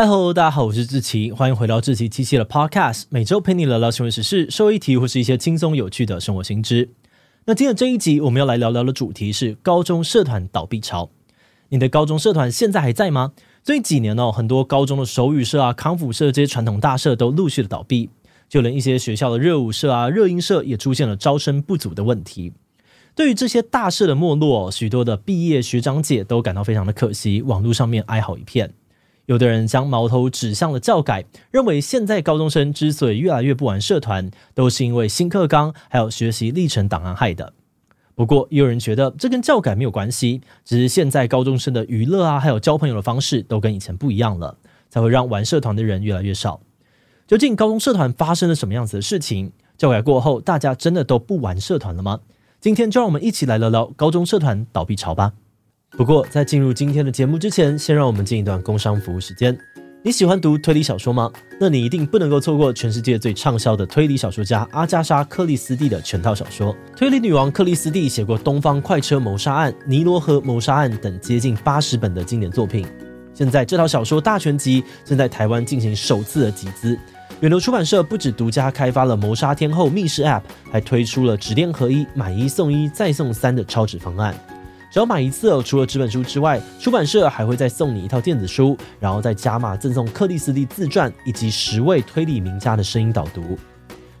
嗨喽，大家好，我是志奇，欢迎回到志奇七七的 Podcast，每周陪你聊聊新闻时事、社会议题或是一些轻松有趣的生活新知。那今天这一集我们要来聊聊的主题是高中社团倒闭潮。你的高中社团现在还在吗？最近几年哦，很多高中的手语社啊、康复社这些传统大社都陆续的倒闭，就连一些学校的热舞社啊、热音社也出现了招生不足的问题。对于这些大社的没落，许多的毕业学长姐都感到非常的可惜，网络上面哀嚎一片。有的人将矛头指向了教改，认为现在高中生之所以越来越不玩社团，都是因为新课纲还有学习历程档案害的。不过，也有人觉得这跟教改没有关系，只是现在高中生的娱乐啊，还有交朋友的方式都跟以前不一样了，才会让玩社团的人越来越少。究竟高中社团发生了什么样子的事情？教改过后，大家真的都不玩社团了吗？今天就让我们一起来聊聊高中社团倒闭潮吧。不过，在进入今天的节目之前，先让我们进一段工商服务时间。你喜欢读推理小说吗？那你一定不能够错过全世界最畅销的推理小说家阿加莎·克里斯蒂的全套小说。推理女王克里斯蒂写过《东方快车谋杀案》《尼罗河谋杀案》等接近八十本的经典作品。现在这套小说大全集正在台湾进行首次的集资。远流出版社不止独家开发了谋杀天后密室 App，还推出了纸电合一、买一送一再送三的超值方案。只要买一次，除了纸本书之外，出版社还会再送你一套电子书，然后再加码赠送克里斯蒂自传以及十位推理名家的声音导读。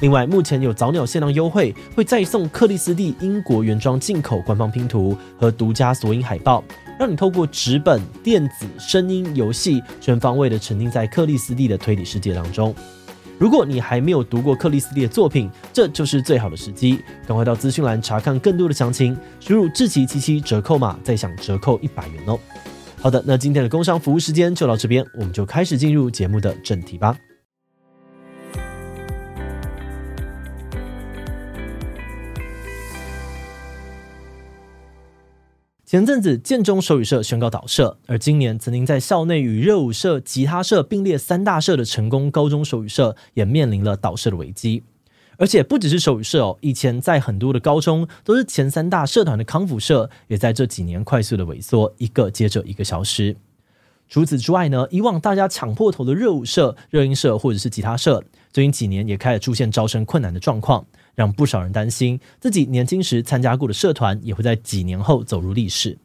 另外，目前有早鸟限量优惠，会再送克里斯蒂英国原装进口官方拼图和独家索引海报，让你透过纸本、电子、声音、游戏，全方位的沉浸在克里斯蒂的推理世界当中。如果你还没有读过克里斯蒂的作品，这就是最好的时机，赶快到资讯栏查看更多的详情，输入智奇七七折扣码，再享折扣一百元哦。好的，那今天的工商服务时间就到这边，我们就开始进入节目的正题吧。前阵子，建中手语社宣告倒社，而今年曾经在校内与热舞社、吉他社并列三大社的成功高中手语社，也面临了倒社的危机。而且不只是手语社哦，以前在很多的高中都是前三大社团的康辅社，也在这几年快速的萎缩，一个接着一个消失。除此之外呢，以往大家抢破头的热舞社、热音社或者是吉他社，最近几年也开始出现招生困难的状况。让不少人担心，自己年轻时参加过的社团也会在几年后走入历史。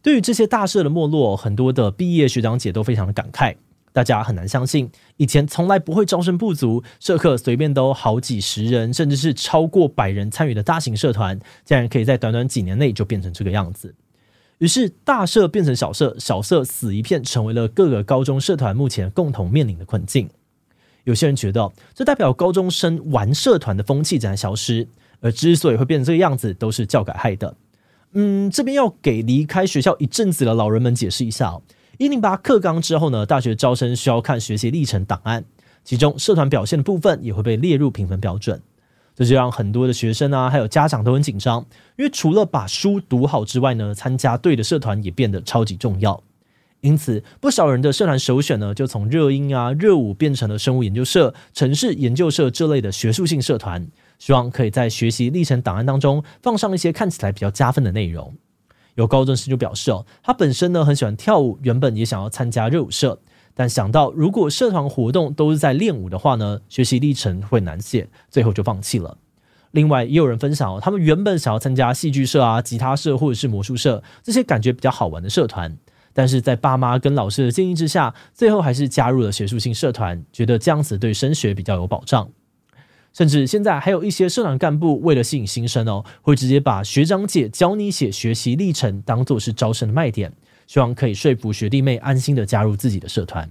对于这些大社的没落，很多的毕业学长姐都非常的感慨。大家很难相信，以前从来不会招生不足、社课随便都好几十人，甚至是超过百人参与的大型社团，竟然可以在短短几年内就变成这个样子。于是，大社变成小社，小社死一片，成为了各个高中社团目前共同面临的困境。有些人觉得，这代表高中生玩社团的风气正在消失，而之所以会变成这个样子，都是教改害的。嗯，这边要给离开学校一阵子的老人们解释一下哦。一零八课纲之后呢，大学招生需要看学习历程档案，其中社团表现的部分也会被列入评分标准。这就让很多的学生啊，还有家长都很紧张，因为除了把书读好之外呢，参加对的社团也变得超级重要。因此，不少人的社团首选呢，就从热音啊、热舞变成了生物研究社、城市研究社这类的学术性社团，希望可以在学习历程档案当中放上一些看起来比较加分的内容。有高中生就表示哦，他本身呢很喜欢跳舞，原本也想要参加热舞社，但想到如果社团活动都是在练舞的话呢，学习历程会难写，最后就放弃了。另外，也有人分享哦，他们原本想要参加戏剧社啊、吉他社或者是魔术社这些感觉比较好玩的社团。但是在爸妈跟老师的建议之下，最后还是加入了学术性社团，觉得这样子对升学比较有保障。甚至现在还有一些社团干部为了吸引新生哦，会直接把学长姐教你写学习历程当做是招生的卖点，希望可以说服学弟妹安心的加入自己的社团。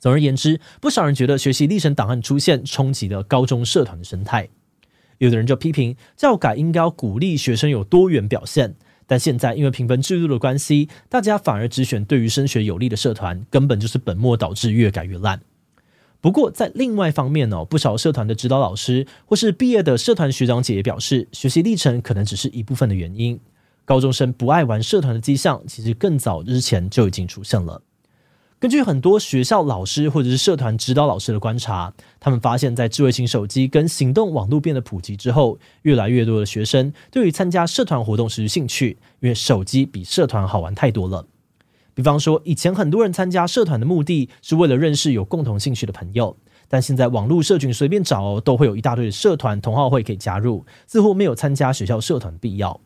总而言之，不少人觉得学习历程档案出现冲击了高中社团的生态。有的人就批评教改应该要鼓励学生有多元表现。但现在因为评分制度的关系，大家反而只选对于升学有利的社团，根本就是本末倒置，越改越烂。不过在另外方面哦，不少社团的指导老师或是毕业的社团学长姐也表示，学习历程可能只是一部分的原因。高中生不爱玩社团的迹象，其实更早之前就已经出现了。根据很多学校老师或者是社团指导老师的观察，他们发现，在智慧型手机跟行动网络变得普及之后，越来越多的学生对于参加社团活动失去兴趣，因为手机比社团好玩太多了。比方说，以前很多人参加社团的目的是为了认识有共同兴趣的朋友，但现在网络社群随便找都会有一大堆的社团同好会可以加入，似乎没有参加学校社团的必要。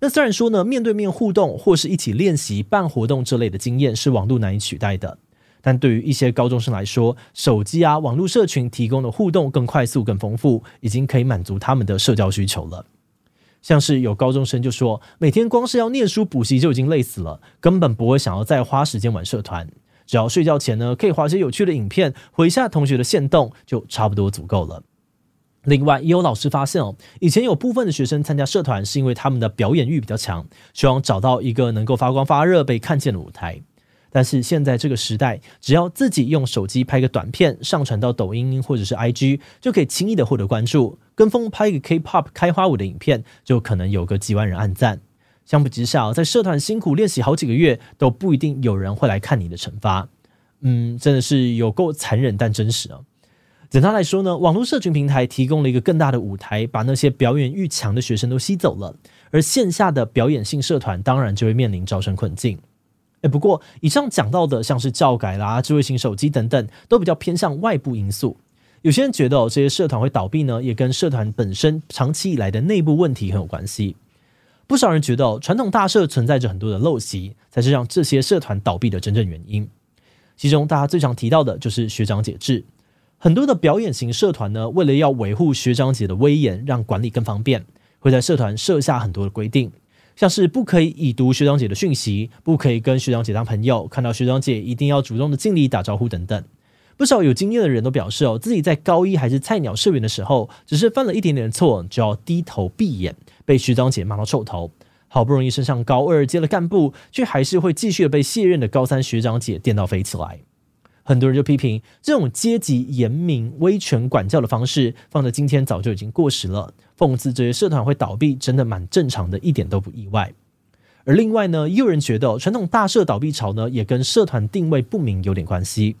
那虽然说呢，面对面互动或是一起练习办活动这类的经验是网络难以取代的，但对于一些高中生来说，手机啊、网络社群提供的互动更快速、更丰富，已经可以满足他们的社交需求了。像是有高中生就说，每天光是要念书补习就已经累死了，根本不会想要再花时间玩社团。只要睡觉前呢，可以滑些有趣的影片，回一下同学的线动，就差不多足够了。另外，也有老师发现哦，以前有部分的学生参加社团是因为他们的表演欲比较强，希望找到一个能够发光发热、被看见的舞台。但是现在这个时代，只要自己用手机拍个短片，上传到抖音或者是 IG，就可以轻易的获得关注。跟风拍一个 K-pop 开花舞的影片，就可能有个几万人按赞。相比之下，在社团辛苦练习好几个月，都不一定有人会来看你的惩罚。嗯，真的是有够残忍，但真实啊。简单来说呢，网络社群平台提供了一个更大的舞台，把那些表演欲强的学生都吸走了，而线下的表演性社团当然就会面临招生困境。诶，不过以上讲到的，像是教改啦、智慧型手机等等，都比较偏向外部因素。有些人觉得哦，这些社团会倒闭呢，也跟社团本身长期以来的内部问题很有关系。不少人觉得，传统大社存在着很多的陋习，才是让这些社团倒闭的真正原因。其中大家最常提到的就是学长解制。很多的表演型社团呢，为了要维护学长姐的威严，让管理更方便，会在社团设下很多的规定。像是不可以已读学长姐的讯息，不可以跟学长姐当朋友，看到学长姐一定要主动的敬礼打招呼等等。不少有经验的人都表示哦，自己在高一还是菜鸟社员的时候，只是犯了一点点错就要低头闭眼，被学长姐骂到臭头。好不容易升上高二接了干部，却还是会继续的被卸任的高三学长姐电到飞起来。很多人就批评这种阶级严明、威权管教的方式，放在今天早就已经过时了。讽刺这些社团会倒闭，真的蛮正常的，一点都不意外。而另外呢，也有人觉得传统大社倒闭潮呢，也跟社团定位不明有点关系。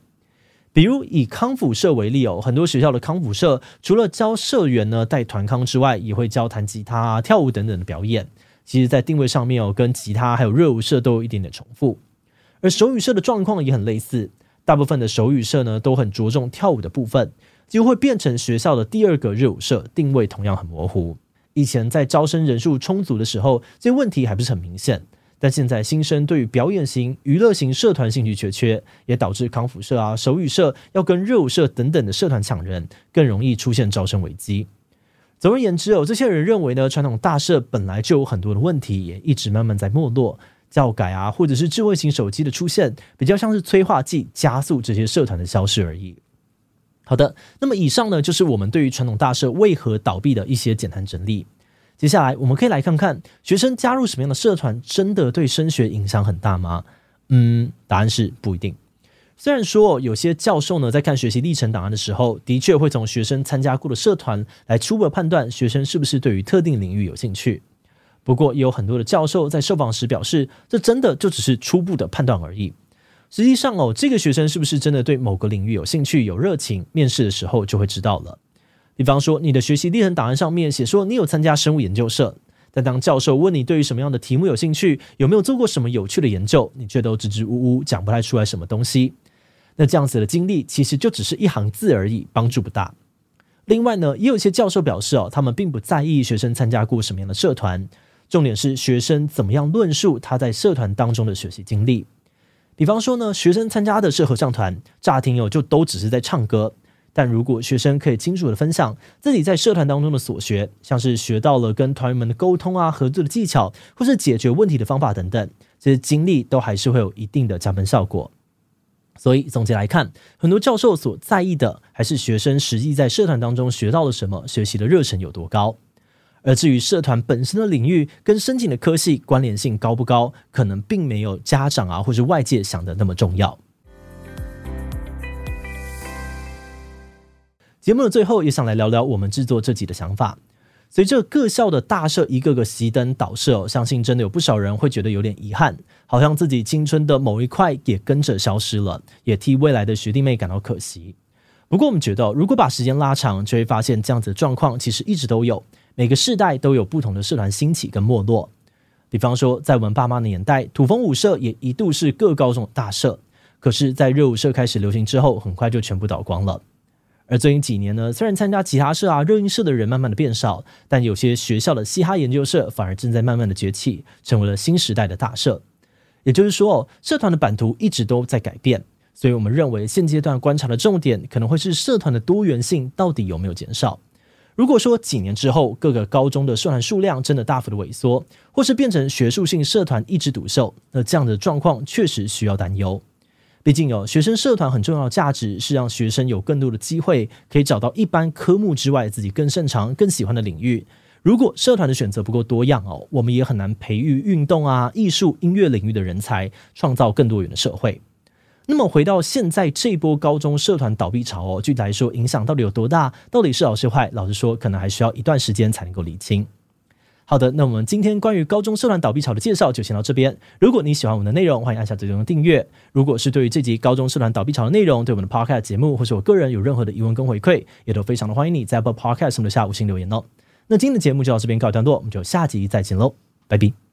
比如以康复社为例哦，很多学校的康复社除了教社员呢带团康之外，也会教弹吉他、跳舞等等的表演。其实，在定位上面哦，跟吉他还有热舞社都有一点点重复。而手语社的状况也很类似，大部分的手语社呢都很着重跳舞的部分。就会变成学校的第二个热舞社，定位同样很模糊。以前在招生人数充足的时候，这些问题还不是很明显。但现在新生对于表演型、娱乐型社团兴趣缺缺，也导致康复社啊、手语社要跟热舞社等等的社团抢人，更容易出现招生危机。总而言之哦，这些人认为呢，传统大社本来就有很多的问题，也一直慢慢在没落。教改啊，或者是智慧型手机的出现，比较像是催化剂，加速这些社团的消失而已。好的，那么以上呢，就是我们对于传统大社为何倒闭的一些简单整理。接下来我们可以来看看，学生加入什么样的社团真的对升学影响很大吗？嗯，答案是不一定。虽然说有些教授呢，在看学习历程档案的时候，的确会从学生参加过的社团来初步判断学生是不是对于特定领域有兴趣。不过也有很多的教授在受访时表示，这真的就只是初步的判断而已。实际上哦，这个学生是不是真的对某个领域有兴趣、有热情？面试的时候就会知道了。比方说，你的学习历程档案上面写说你有参加生物研究社，但当教授问你对于什么样的题目有兴趣，有没有做过什么有趣的研究，你却都支支吾吾，讲不太出来什么东西。那这样子的经历其实就只是一行字而已，帮助不大。另外呢，也有一些教授表示哦，他们并不在意学生参加过什么样的社团，重点是学生怎么样论述他在社团当中的学习经历。比方说呢，学生参加的是合唱团，乍听哦就都只是在唱歌。但如果学生可以清楚地分享自己在社团当中的所学，像是学到了跟团员们的沟通啊、合作的技巧，或是解决问题的方法等等，这些经历都还是会有一定的加分效果。所以总结来看，很多教授所在意的还是学生实际在社团当中学到了什么，学习的热忱有多高。而至于社团本身的领域跟申请的科系关联性高不高，可能并没有家长啊或是外界想的那么重要。节目的最后，也想来聊聊我们制作这集的想法。随着各校的大社一个个熄灯倒社，相信真的有不少人会觉得有点遗憾，好像自己青春的某一块也跟着消失了，也替未来的学弟妹感到可惜。不过我们觉得，如果把时间拉长，就会发现这样子的状况其实一直都有。每个世代都有不同的社团兴起跟没落。比方说，在我们爸妈的年代，土风舞社也一度是各高中的大社。可是，在热舞社开始流行之后，很快就全部倒光了。而最近几年呢，虽然参加吉他社啊、热音社的人慢慢的变少，但有些学校的嘻哈研究社反而正在慢慢的崛起，成为了新时代的大社。也就是说，社团的版图一直都在改变。所以我们认为，现阶段观察的重点可能会是社团的多元性到底有没有减少。如果说几年之后各个高中的社团数量真的大幅的萎缩，或是变成学术性社团一枝独秀，那这样的状况确实需要担忧。毕竟有学生社团很重要的价值是让学生有更多的机会可以找到一般科目之外自己更擅长、更喜欢的领域。如果社团的选择不够多样哦，我们也很难培育运动啊、艺术、音乐领域的人才，创造更多元的社会。那么回到现在这波高中社团倒闭潮哦，具体来说影响到底有多大？到底是好是坏？老实说，可能还需要一段时间才能够理清。好的，那我们今天关于高中社团倒闭潮的介绍就先到这边。如果你喜欢我们的内容，欢迎按下最中的订阅。如果是对于这集高中社团倒闭潮的内容，对我们的 Podcast 节目或是我个人有任何的疑问跟回馈，也都非常的欢迎你在 Apple Podcast 上留下五星留言哦。那今天的节目就到这边告一段落，我们就下集再见喽，拜拜。